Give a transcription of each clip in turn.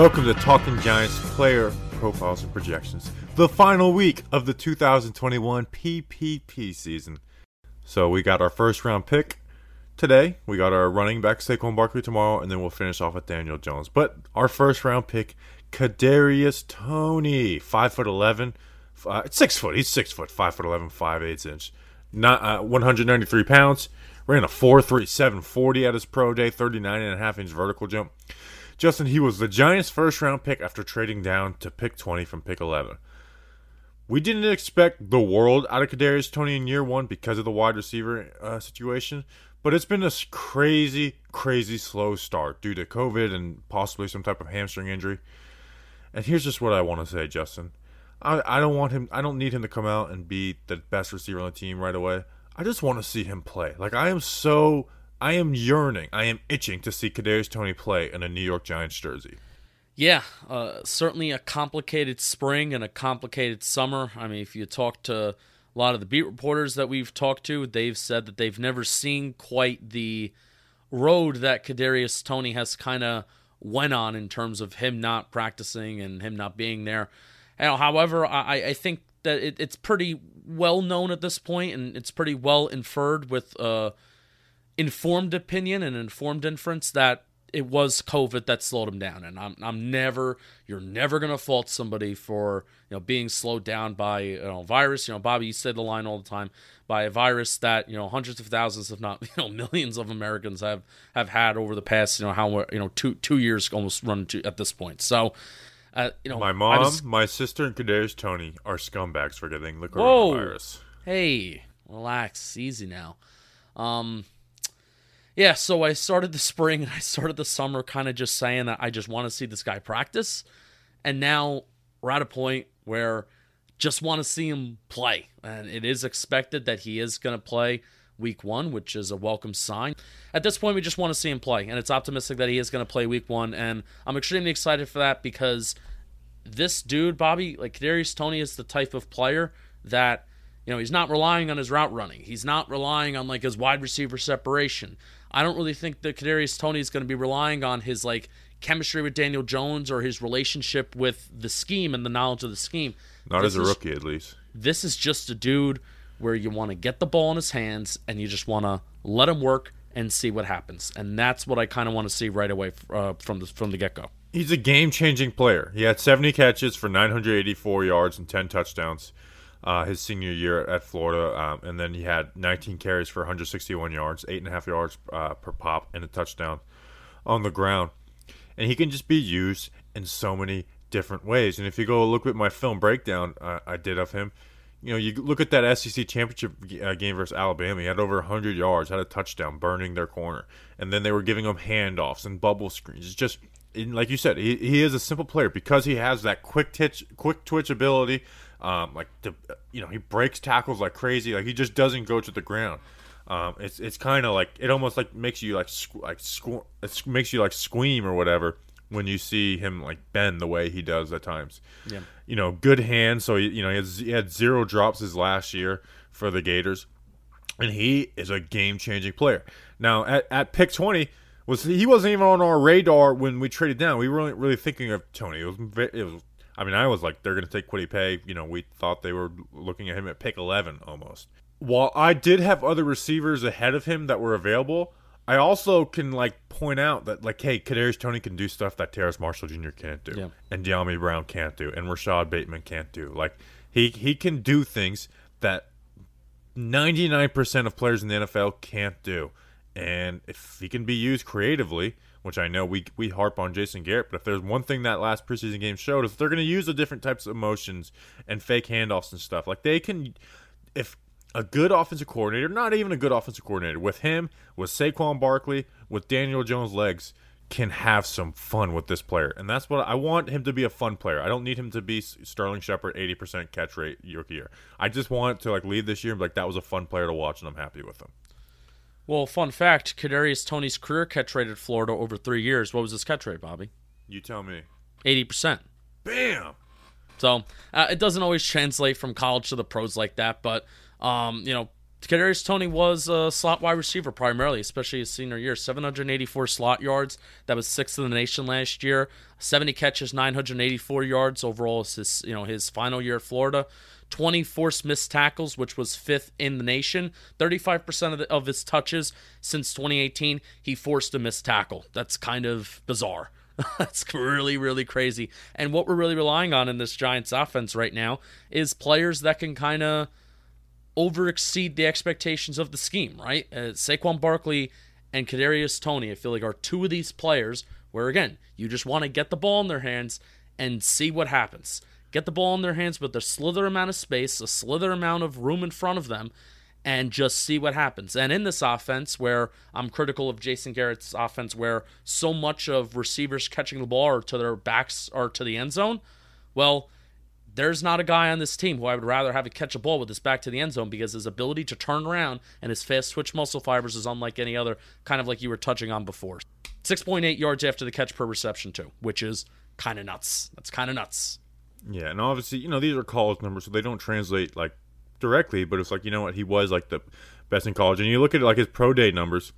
Welcome to Talking Giants player profiles and projections. The final week of the 2021 PPP season. So we got our first round pick today. We got our running back Saquon Barkley tomorrow, and then we'll finish off with Daniel Jones. But our first round pick, Kadarius Toney, five foot six foot. He's six foot, five foot eleven, five eighths inch, not uh, 193 pounds. Ran a 4.37 40 at his pro day, 39 and a half inch vertical jump. Justin, he was the Giants' first round pick after trading down to pick 20 from pick 11. We didn't expect the world out of Kadarius Toney in year one because of the wide receiver uh, situation, but it's been a crazy, crazy slow start due to COVID and possibly some type of hamstring injury. And here's just what I want to say, Justin. I, I don't want him. I don't need him to come out and be the best receiver on the team right away. I just want to see him play. Like I am so I am yearning, I am itching to see Kadarius Toney play in a New York Giants jersey. Yeah, uh, certainly a complicated spring and a complicated summer. I mean, if you talk to a lot of the beat reporters that we've talked to, they've said that they've never seen quite the road that Kadarius Toney has kind of went on in terms of him not practicing and him not being there. You know, however, I, I think that it, it's pretty well known at this point, and it's pretty well inferred with uh, informed opinion and informed inference that it was COVID that slowed him down. And I'm I'm never you're never gonna fault somebody for you know being slowed down by you know virus. You know, Bobby, you said the line all the time by a virus that you know hundreds of thousands, if not you know millions of Americans have have had over the past you know how you know two two years almost run to at this point. So. Uh, you know, my mom, was, my sister, and Kadarius Toney are scumbags for getting the coronavirus. Whoa. Hey, relax, easy now. Um, yeah, so I started the spring and I started the summer kind of just saying that I just want to see this guy practice. And now we're at a point where just want to see him play. And it is expected that he is going to play week one, which is a welcome sign. At this point, we just want to see him play. And it's optimistic that he is going to play week one. And I'm extremely excited for that because this dude, Bobby, like Kadarius Toney is the type of player that. You know, he's not relying on his route running. He's not relying on like his wide receiver separation. I don't really think that Kadarius Toney is going to be relying on his like chemistry with Daniel Jones or his relationship with the scheme and the knowledge of the scheme. Not this as a is, rookie, at least. This is just a dude where you want to get the ball in his hands and you just want to let him work and see what happens. And that's what I kind of want to see right away uh, from the from the get go. He's a game changing player. He had 70 catches for 984 yards and 10 touchdowns uh, his senior year at Florida, um, and then he had 19 carries for 161 yards, eight and a half yards uh, per pop, and a touchdown on the ground. And he can just be used in so many different ways. And if you go look at my film breakdown uh, I did of him, you know, you look at that SEC championship uh, game versus Alabama. He had over 100 yards, had a touchdown, burning their corner, and then they were giving him handoffs and bubble screens. It's just like you said, he, he is a simple player because he has that quick twitch, quick twitch ability um, like the, you know, he breaks tackles like crazy. Like he just doesn't go to the ground. Um, it's it's kind of like it almost like makes you like squ- like squ- it makes you like scream or whatever when you see him like bend the way he does at times. Yeah. You know, good hands. So you know he, has, he had zero drops his last year for the Gators, and he is a game changing player. Now at, at pick twenty was he wasn't even on our radar when we traded down. We weren't really thinking of Toney. It was it was I mean, I was like, they're going to take Paye. You know, we thought they were looking at him at pick 11 almost. While I did have other receivers ahead of him that were available, I also can like point out that like, hey, Kadarius Toney can do stuff that Terrace Marshall Jr. can't do, yeah. and Dyami Brown can't do, and Rashod Bateman can't do. Like he he can do things that 99% of players in the NFL can't do, and if he can be used creatively, which I know we we harp on Jason Garrett, but if there's one thing that last preseason game showed is they're going to use the different types of motions and fake handoffs and stuff. Like they can, if a good offensive coordinator, not even a good offensive coordinator, with him, with Saquon Barkley, with Daniel Jones' legs, can have some fun with this player, and that's what I want him to be a fun player. I don't need him to be Sterling Shepard, eighty percent catch rate year year. I just want to like lead this year and be like that was a fun player to watch, and I'm happy with him. Well, fun fact: Kadarius Toney's career catch rate at Florida over three years. What was his catch rate, Bobby? You tell me. Eighty percent. Bam. So uh, it doesn't always translate from college to the pros like that, but um, you know, Kadarius Toney was a slot wide receiver primarily, especially his senior year. 784 slot yards. That was sixth in the nation last year. 70 catches, 984 yards overall. Is his you know his final year at Florida. 20 forced missed tackles, which was fifth in the nation. 35% of, of his touches since 2018, he forced a missed tackle. That's kind of bizarre. That's really, really crazy. And what we're really relying on in this Giants offense right now is players that can kind of over exceed the expectations of the scheme, right? Uh, Saquon Barkley and Kadarius Toney, I feel like, are two of these players where, again, you just want to get the ball in their hands and see what happens. Get the ball in their hands with a slither amount of space, a slither amount of room in front of them, and just see what happens. And in this offense, where I'm critical of Jason Garrett's offense, where so much of receivers catching the ball are to their backs or to the end zone, well, there's not a guy on this team who I would rather have catch a ball with his back to the end zone because his ability to turn around and his fast twitch muscle fibers is unlike any other, kind of like you were touching on before. 6.8 yards after the catch per reception, too, which is kind of nuts. That's kind of nuts. Yeah, and obviously, you know, these are college numbers, so they don't translate like directly, but it's like, you know what, he was like the best in college. And you look at like his pro day numbers,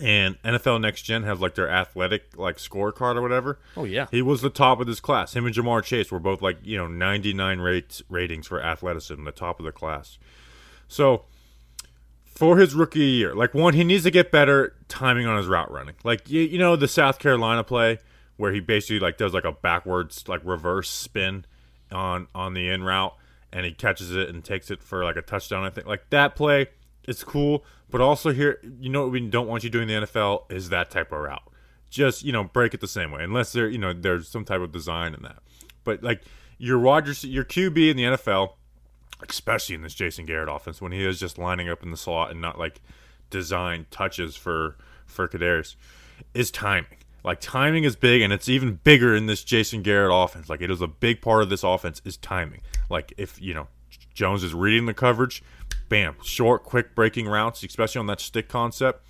and NFL Next Gen has like their athletic like scorecard or whatever. Oh yeah, he was the top of his class. Him and Ja'Marr Chase were both like you know 99 rates ratings for athleticism, the top of the class. So for his rookie year, like one, he needs to get better timing on his route running. Like you, you know the South Carolina play where he basically like does like a backwards like reverse spin on on the in route and he catches it and takes it for like a touchdown. I think like that play, it's cool. But also here, you know what we don't want you doing in the NFL is that type of route. Just you know break it the same way, unless there you know there's some type of design in that. But like your Rodgers, your QB in the NFL, especially in this Jason Garrett offense, when he is just lining up in the slot and not like design touches for for Kadarius, is timing. Like timing is big, and it's even bigger in this Jason Garrett offense. Like it is a big part of this offense is timing. Like if you know Jones is reading the coverage, bam, short, quick breaking routes, especially on that stick concept,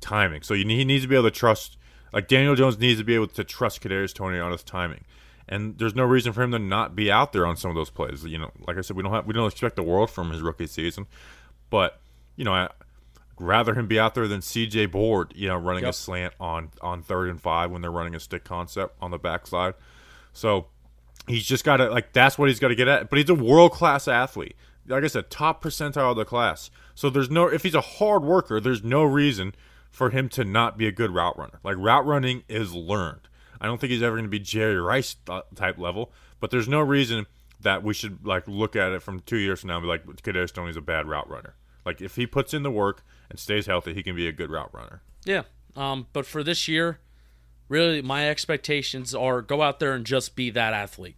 timing. So you need, he needs to be able to trust. Like Daniel Jones needs to be able to trust Kadarius Toney on his timing, and there's no reason for him to not be out there on some of those plays. You know, like I said, we don't have we don't expect the world from his rookie season, but you know, I, rather him be out there than C.J. Board, you know, running yep. a slant on on third and five when they're running a stick concept on the backside. So he's just got to like that's what he's got to get at. But he's a world class athlete. Like I said, top percentile of the class. So there's no if he's a hard worker, there's no reason for him to not be a good route runner. Like route running is learned. I don't think he's ever going to be Jerry Rice type level, but there's no reason that we should like look at it from two years from now and be like Kadarius Toney's a bad route runner. Like if he puts in the work and stays healthy, he can be a good route runner. Yeah. Um, but for this year, really, my expectations are go out there and just be that athlete.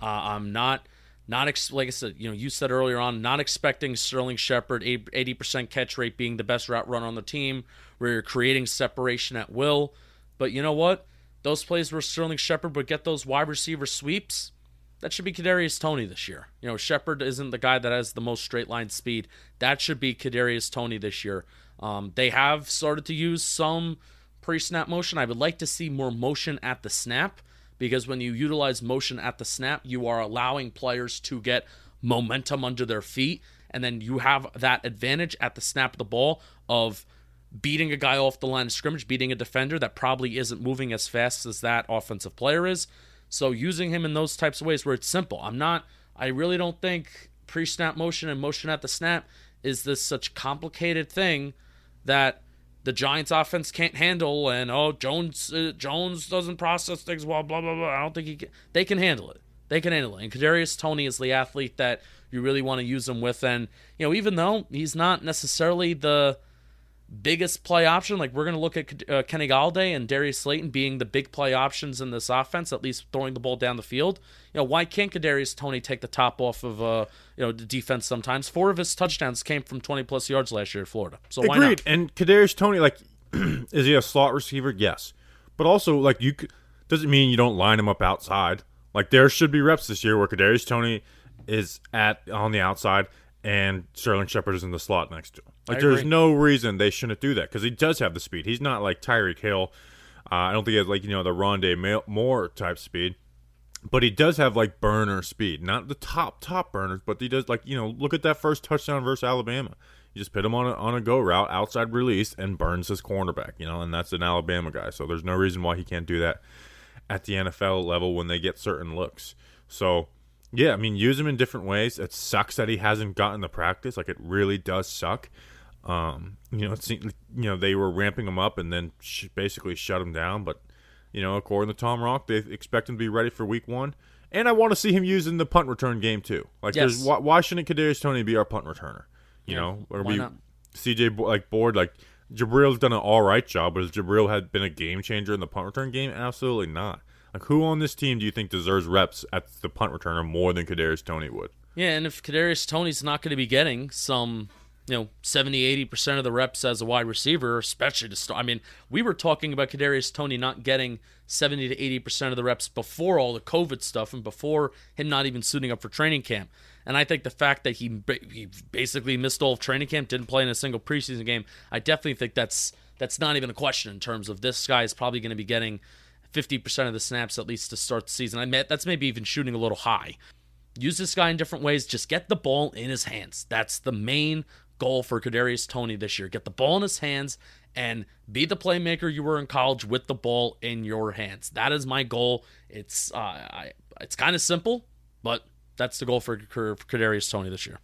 Uh, I'm not, not ex- like I said, you know, you said earlier on, not expecting Sterling Shepard 80% catch rate being the best route runner on the team, where you're creating separation at will. But you know what? Those plays where Sterling Shepard would get those wide receiver sweeps that should be Kadarius Toney this year. You know, Shepard isn't the guy that has the most straight line speed. That should be Kadarius Toney this year. Um, they have started to use some pre-snap motion. I would like to see more motion at the snap because when you utilize motion at the snap, you are allowing players to get momentum under their feet, and then you have that advantage at the snap of the ball of beating a guy off the line of scrimmage, beating a defender that probably isn't moving as fast as that offensive player is. So using him in those types of ways where it's simple. I'm not I really don't think pre-snap motion and motion at the snap is this such complicated thing that the Giants offense can't handle and oh Jones uh, Jones doesn't process things well blah blah blah. I don't think he can. they can handle it. They can handle it. And Kadarius Toney is the athlete that you really want to use him with and you know even though he's not necessarily the biggest play option. Like we're going to look at uh, Kenny Golladay and Darius Slayton being the big play options in this offense, at least throwing the ball down the field. You know, why can't Kadarius Toney take the top off of uh, you know the defense sometimes? Four of his touchdowns came from 20 plus yards last year at Florida. So why Agreed. not? And Kadarius Toney, like, is he a slot receiver? Yes, but also like you doesn't mean you don't line him up outside. Like there should be reps this year where Kadarius Toney is at on the outside and Sterling Shepard is in the slot next to him. Like, there's no reason they shouldn't do that because he does have the speed. He's not like Tyreek Hill. Uh, I don't think he has like you know the Rondale Moore type speed. but he does have like burner speed, not the top top burners, but he does like you know look at that first touchdown versus Alabama. You just put him on a, on a go route, outside release, and burns his cornerback. You know, and that's an Alabama guy, so there's no reason why he can't do that at the NFL level when they get certain looks. So yeah, I mean, use him in different ways. It sucks that he hasn't gotten the practice. Like it really does suck. Um, you know, it you know they were ramping him up and then sh- basically shut him down, but you know, according to Tom Rock, they expect him to be ready for Week One, and I want to see him using the punt return game too. Like, yes. there's why, why, shouldn't Kadarius Toney be our punt returner? You yeah, know, or we CJ like board like Jabrill's done an all right job, but has Jabrill had been a game changer in the punt return game? Absolutely not. Like, who on this team do you think deserves reps at the punt returner more than Kadarius Toney would? Yeah, and if Kadarius Toney's not going to be getting some you know 70 80% of the reps as a wide receiver especially to start i mean we were talking about Kadarius Toney not getting 70 to 80% of the reps before all the covid stuff and before him not even suiting up for training camp and i think the fact that he he basically missed all of training camp didn't play in a single preseason game i definitely think that's that's not even a question in terms of this guy is probably going to be getting 50% of the snaps at least to start the season i met that's maybe even shooting a little high use this guy in different ways. Just get the ball in his hands. That's the main goal for Kadarius Toney this year. Get the ball in his hands and be the playmaker you were in college with the ball in your hands. That is my goal. It's uh, I, it's kind of simple, but that's the goal for, for Kadarius Toney this year.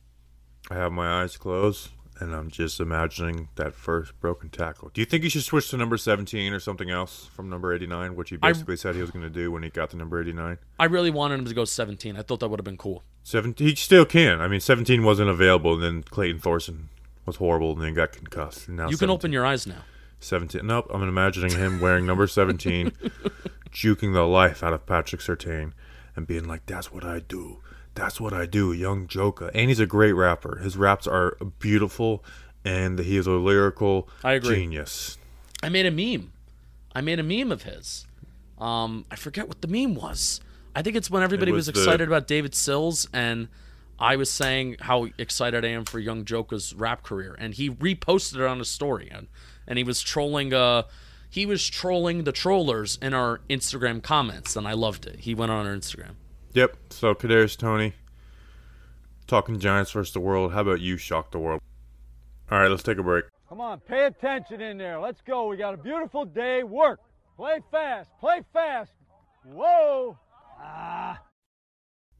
I have my eyes closed and I'm just imagining that first broken tackle. Do you think he should switch to number 17 or something else from number 89, which he basically I, said he was going to do when he got to number 89? I really wanted him to go 17. I thought that would have been cool. 17, he still can. I mean, 17 wasn't available, and then Clayton Thorson was horrible and then got concussed. And now you 17. can open your eyes now. 17. Nope, I'm imagining him wearing number 17, juking the life out of Patrick Surtain and being like, that's what I do. That's what I do, young Joker. And he's a great rapper. His raps are beautiful, and he is a lyrical I agree. genius. I made a meme. I made a meme of his. Um, I forget what the meme was. I think it's when everybody was, was, excited the... about David Sills, and I was saying how excited I am for Young Joker's rap career, and he reposted it on his story, and and he was trolling. Uh, he was trolling the trollers in our Instagram comments, and I loved it. He went on our Instagram. Yep. So Kadarius Toney talking Giants versus the world. How about you shock the world? All right, let's take a break. Come on, pay attention in there. Let's go. We got a beautiful day. Work. Play fast. Play fast. Whoa. Ah.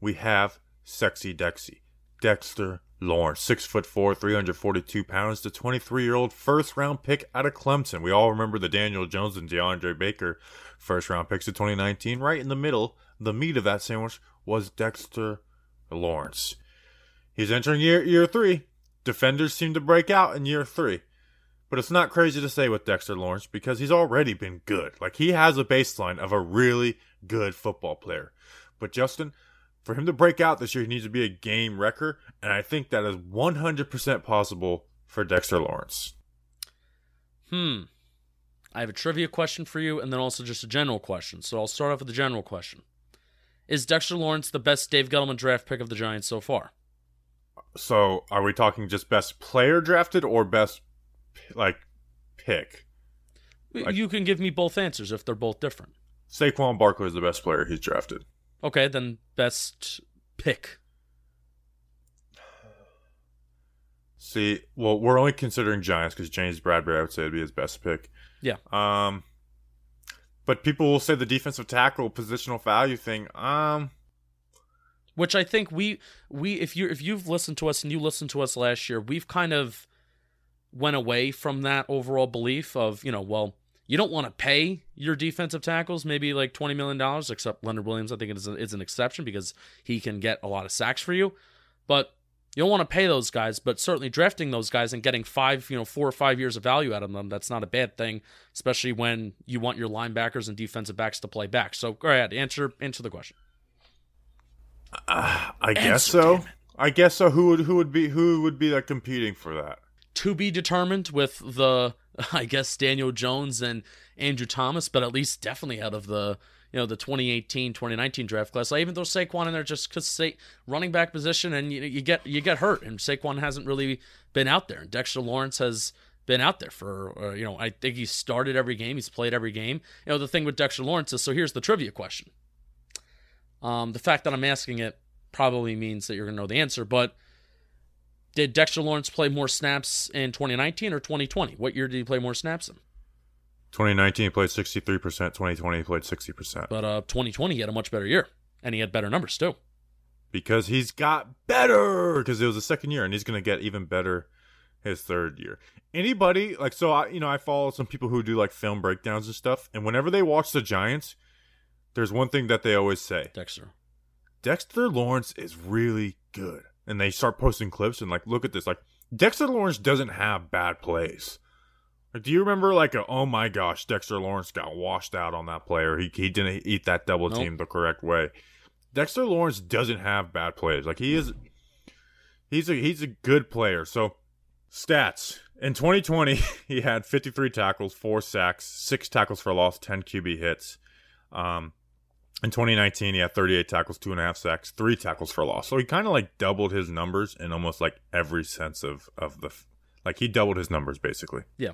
We have sexy Dexy. Dexter Lawrence, six foot four, 342 pounds, the 23 year old first round pick out of Clemson. We all remember the Daniel Jones and DeAndre Baker first round picks of 2019. Right in the middle, the meat of that sandwich was Dexter Lawrence. He's entering year year three. Defenders seem to break out in year three. But it's not crazy to say with Dexter Lawrence because he's already been good. Like he has a baseline of a really good football player. But Justin, for him to break out this year, he needs to be a game wrecker, and I think that is 100% possible for Dexter Lawrence. Hmm. I have a trivia question for you and then also just a general question. So I'll start off with the general question. Is Dexter Lawrence the best Dave Gettleman draft pick of the Giants so far? So, are we talking just best player drafted or best like pick? Like, you can give me both answers if they're both different. Saquon Barkley is the best player he's drafted. Okay, then best pick. See, well, we're only considering Giants because James Bradberry, I would say, would be his best pick. Yeah. Um, but people will say the defensive tackle positional value thing. Um, which I think we we if you if you've listened to us and you listened to us last year, we've kind of went away from that overall belief of you know well you don't want to pay your defensive tackles maybe like $20 million, except Leonard Williams. I think it is, a, is an exception because he can get a lot of sacks for you. But you don't want to pay those guys, but certainly drafting those guys and getting five, you know, four or five years of value out of them, that's not a bad thing, especially when you want your linebackers and defensive backs to play back. So go ahead, answer answer the question. Uh, I answer, guess so. I guess so. Who would who would be who would be like competing for that? To be determined with the I guess Daniel Jones and Andrew Thomas, but at least definitely out of the you know the 2018 2019 draft class. I even throw Saquon in there just because say running back position and you, you get you get hurt and Saquon hasn't really been out there. And Dexter Lawrence has been out there for uh, you know I think he's started every game, he's played every game. You know the thing with Dexter Lawrence is so here's the trivia question. Um, the fact that I'm asking it probably means that you're to know the answer, but did Dexter Lawrence play more snaps in 2019 or 2020? What year did he play more snaps in? 2019 he played 63%, 2020 he played 60%. But uh, 2020 he had a much better year, and he had better numbers too. Because he's got better, because it was the second year, and he's going to get even better his third year. Anybody, like, so I, you know, I follow some people who do like film breakdowns and stuff, and whenever they watch the Giants, there's one thing that they always say Dexter. Dexter Lawrence is really good. And they start posting clips and like, look at this. Like, Dexter Lawrence doesn't have bad plays. Like, do you remember like a oh my gosh, Dexter Lawrence got washed out on that player. He he didn't eat that double Nope. team the correct way. Dexter Lawrence doesn't have bad plays. Like he is he's a he's a good player. So stats. In 2020, he had 53 tackles, 4 sacks, 6 tackles for loss, 10 QB hits. Um in 2019, he had 38 tackles, two and a half sacks, three tackles for loss. So he kind of like doubled his numbers in almost like every sense of of the, like he doubled his numbers basically. Yeah.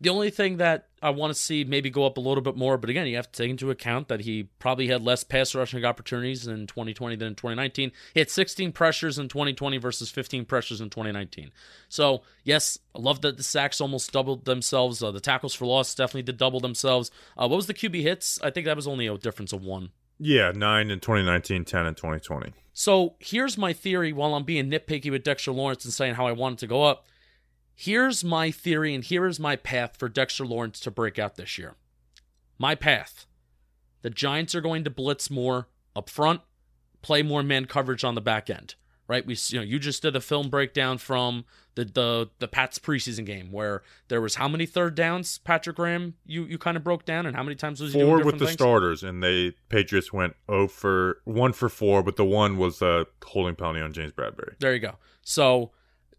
The only thing that I want to see maybe go up a little bit more, but again, you have to take into account that he probably had less pass rushing opportunities in 2020 than in 2019. He had 16 pressures in 2020 versus 15 pressures in 2019. So, yes, I love that the sacks almost doubled themselves. Uh, the tackles for loss definitely did double themselves. Uh, what was the QB hits? I think that was only a difference of one. Yeah, nine in 2019, 10 in 2020. So here's my theory while I'm being nitpicky with Dexter Lawrence and saying how I want it to go up. Here's my theory and here is my path for Dexter Lawrence to break out this year. My path. The Giants are going to blitz more up front, play more man coverage on the back end. Right? We you know, you just did a film breakdown from the the the Pats preseason game where there was how many third downs, Patrick Graham, you you kind of broke down and how many times was he doing Four different with the things? starters, and they Patriots went oh for one for four, but the one was a holding penalty on James Bradberry. There you go. So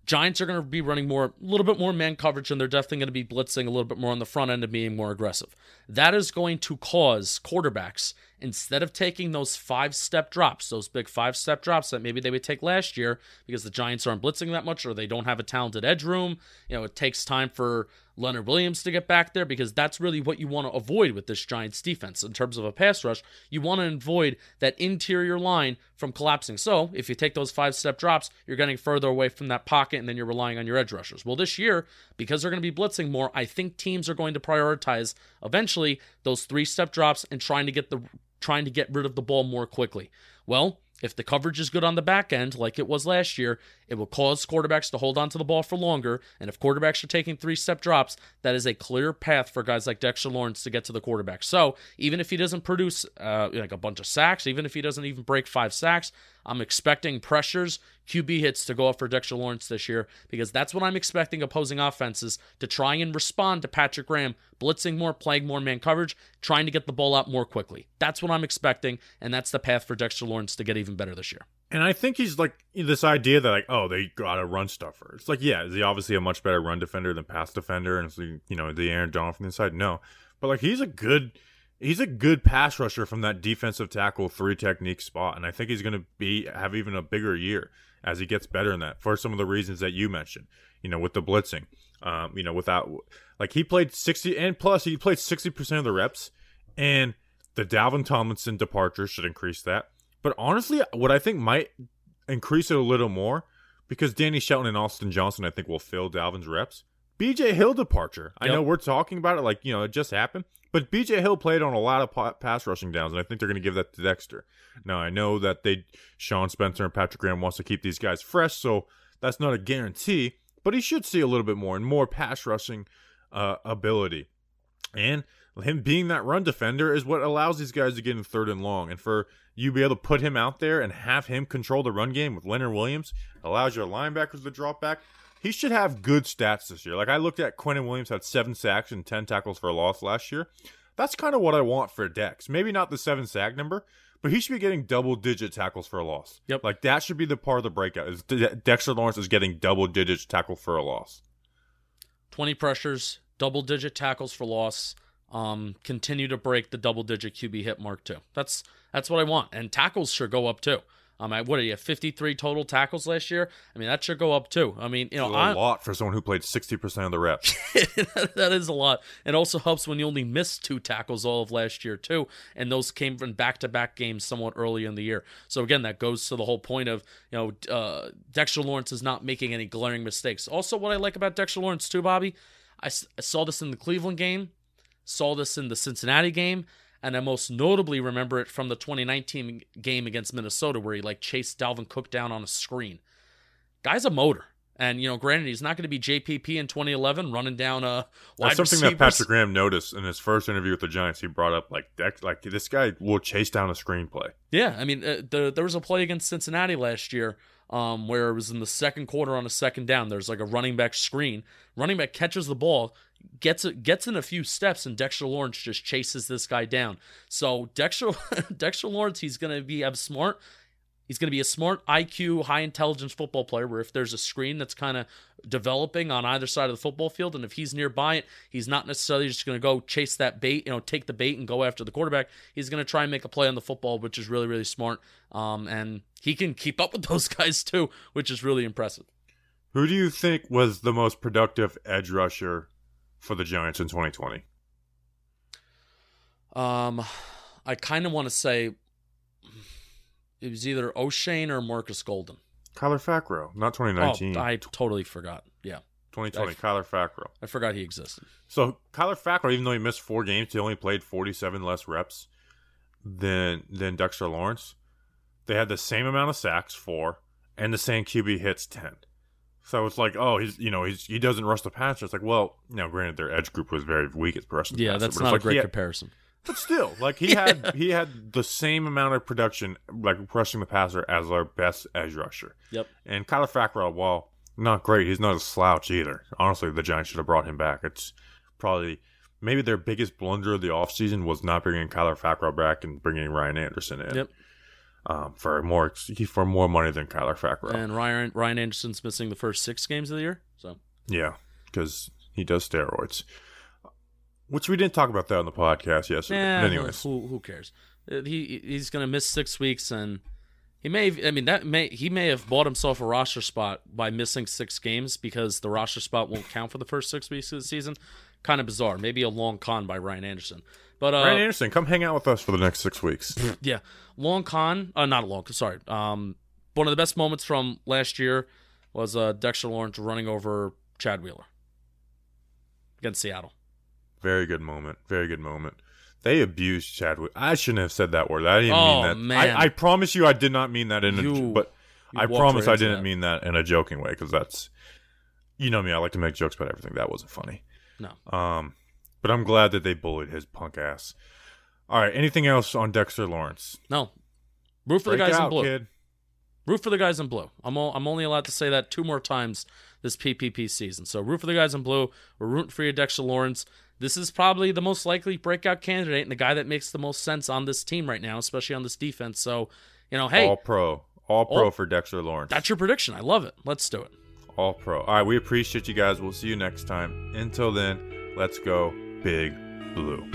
Giants are going to be running more, a little bit more man coverage, and they're definitely going to be blitzing a little bit more on the front end and being more aggressive. That is going to cause quarterbacks, instead of taking those five step drops, those big five step drops that maybe they would take last year because the Giants aren't blitzing that much or they don't have a talented edge room. You know, it takes time for Leonard Williams to get back there because that's really what you want to avoid with this Giants defense in terms of a pass rush. You want to avoid that interior line from collapsing. So if you take those five step drops, you're getting further away from that pocket and then you're relying on your edge rushers. Well, this year, because they're going to be blitzing more, I think teams are going to prioritize eventually those three step drops and trying to get the trying to get rid of the ball more quickly. Well, if the coverage is good on the back end, like it was last year, it will cause quarterbacks to hold on to the ball for longer. And if quarterbacks are taking three step drops, that is a clear path for guys like Dexter Lawrence to get to the quarterback. So even if he doesn't produce uh, like a bunch of sacks, even if he doesn't even break five sacks, I'm expecting pressures, QB hits to go up for Dexter Lawrence this year because that's what I'm expecting opposing offenses to try and respond to Patrick Graham blitzing more, playing more man coverage, trying to get the ball out more quickly. That's what I'm expecting, and that's the path for Dexter Lawrence to get even better this year. And I think he's like this idea that like, oh, they got a run stuffer. It's like, yeah, is he obviously a much better run defender than pass defender? And it's you know, the Aaron Donald from the inside? No, but like he's a good, he's a good pass rusher from that defensive tackle three technique spot, and I think he's going to be have even a bigger year as he gets better in that for some of the reasons that you mentioned. You know, with the blitzing, um, you know, without like he played sixty and plus he played sixty percent of the reps, and the Dalvin Tomlinson departure should increase that. But honestly, what I think might increase it a little more because Danny Shelton and Austin Johnson, I think, will fill Dalvin's reps. BJ Hill departure. I know we're talking about it like, you know, it just happened, but BJ Hill played on a lot of pass rushing downs, and I think they're going to give that to Dexter. Now, I know that they, Sean Spencer and Patrick Graham wants to keep these guys fresh, so that's not a guarantee, but he should see a little bit more and more pass rushing uh, ability. And him being that run defender is what allows these guys to get in third and long. And for you be able to put him out there and have him control the run game with Leonard Williams, allows your linebackers to drop back. He should have good stats this year. Like I looked at Quinnen Williams had seven sacks and ten tackles for a loss last year. That's kind of what I want for Dex. Maybe not the seven sack number, but he should be getting double digit tackles for a loss. Yep. Like that should be the part of the breakout. Is De- Dexter Lawrence is getting double digit tackle for a loss. 20 pressures, double digit tackles for loss. Um, continue to break the double digit QB hit mark too. That's that's what I want. And tackles should go up too. Um, I, what are you? 53 total tackles last year. I mean, that should go up too. I mean, you know, a I, lot for someone who played 60% of the reps. that is a lot. It also helps when you only missed two tackles all of last year, too. And those came from back to back games somewhat early in the year. So, again, that goes to the whole point of, you know, uh, Dexter Lawrence is not making any glaring mistakes. Also, what I like about Dexter Lawrence, too, Bobby, I, I saw this in the Cleveland game, saw this in the Cincinnati game. And I most notably remember it from the 2019 game against Minnesota, where he like chased Dalvin Cook down on a screen. Guy's a motor. And you know, granted, he's not going to be JPP in 2011 running down a wide That's something receivers. that Patrick Graham noticed in his first interview with the Giants. He brought up like Dex, like this guy will chase down a screenplay. Yeah, I mean, uh, the, there was a play against Cincinnati last year um, where it was in the second quarter on a second down. There's like a running back screen. Running back catches the ball, gets it, gets in a few steps, and Dexter Lawrence just chases this guy down. So Dexter Dexter Lawrence, he's to be have smart. He's going to be a smart IQ, high intelligence football player where if there's a screen that's kind of developing on either side of the football field, and if he's nearby it, he's not necessarily just going to go chase that bait, you know, take the bait and go after the quarterback. He's going to try and make a play on the football, which is really, really smart. Um, and he can keep up with those guys too, which is really impressive. Who do you think was the most productive edge rusher for the Giants in 2020? Um, I kind of want to say it was either Oshane or Marcus Golden. Kyler Fackrell, not 2019. Oh, I totally forgot. Yeah, 2020, I- Kyler Fackrell. I forgot he existed. So Kyler Fackrell, even though he missed four games, he only played 47 less reps than than Dexter Lawrence. They had the same amount of sacks, four, and the same QB hits, 10. So it's like, oh, he's you know he's he doesn't rush the passer. It's like, well, you know, granted their edge group was very weak at rushing Yeah, passer, that's not a like great had- comparison. But still, like he had he had the same amount of production, like rushing the passer, as our best edge rusher. Yep. And Kyler Fackrell, while not great, he's not a slouch either. Honestly, the Giants should have brought him back. It's probably maybe their biggest blunder of the offseason was not bringing Kyler Fackrell back and bringing Ryan Anderson in. Yep. Um, for more for more money than Kyler Fackrell. And Ryan Ryan Anderson's missing the first six games of the year. So yeah, because he does steroids. Which we didn't talk about that on the podcast yesterday. But anyways, who who cares? Uh, He he's gonna miss six weeks, and he may. I mean, that may he may have bought himself a roster spot by missing six games because the roster spot won't count for the first six weeks of the season. Kind of bizarre. Maybe a long con by Ryan Anderson. But uh, Ryan Anderson, come hang out with us for the next six weeks. Yeah, long con. Uh, not a long. Sorry. Um, one of the best moments from last year was uh, Dexter Lawrence running over Chad Wheeler against Seattle. Very good moment. Very good moment. They abused Chadwick. I shouldn't have said that word. I didn't Oh, mean that. man. I, I promise you, I did not mean that in a. But I promise right I didn't that. mean that in a joking way because that's, you know me. I like to make jokes about everything. That wasn't funny. No. Um, but I'm glad that they bullied his punk ass. All right. Anything else on Dexter Lawrence? No. Root for the Break guys in blue. kid. Root for the guys in blue. I'm all, I'm only allowed to say that two more times this PPP season. So root for the guys in blue. We're rooting for you, Dexter Lawrence. This is probably the most likely breakout candidate and the guy that makes the most sense on this team right now, especially on this defense. So, you know, hey, All pro. All pro All- for Dexter Lawrence. that's your prediction. I love it. Let's do it. All pro. All right. We appreciate you guys. We'll see you next time. Until then, let's go big blue.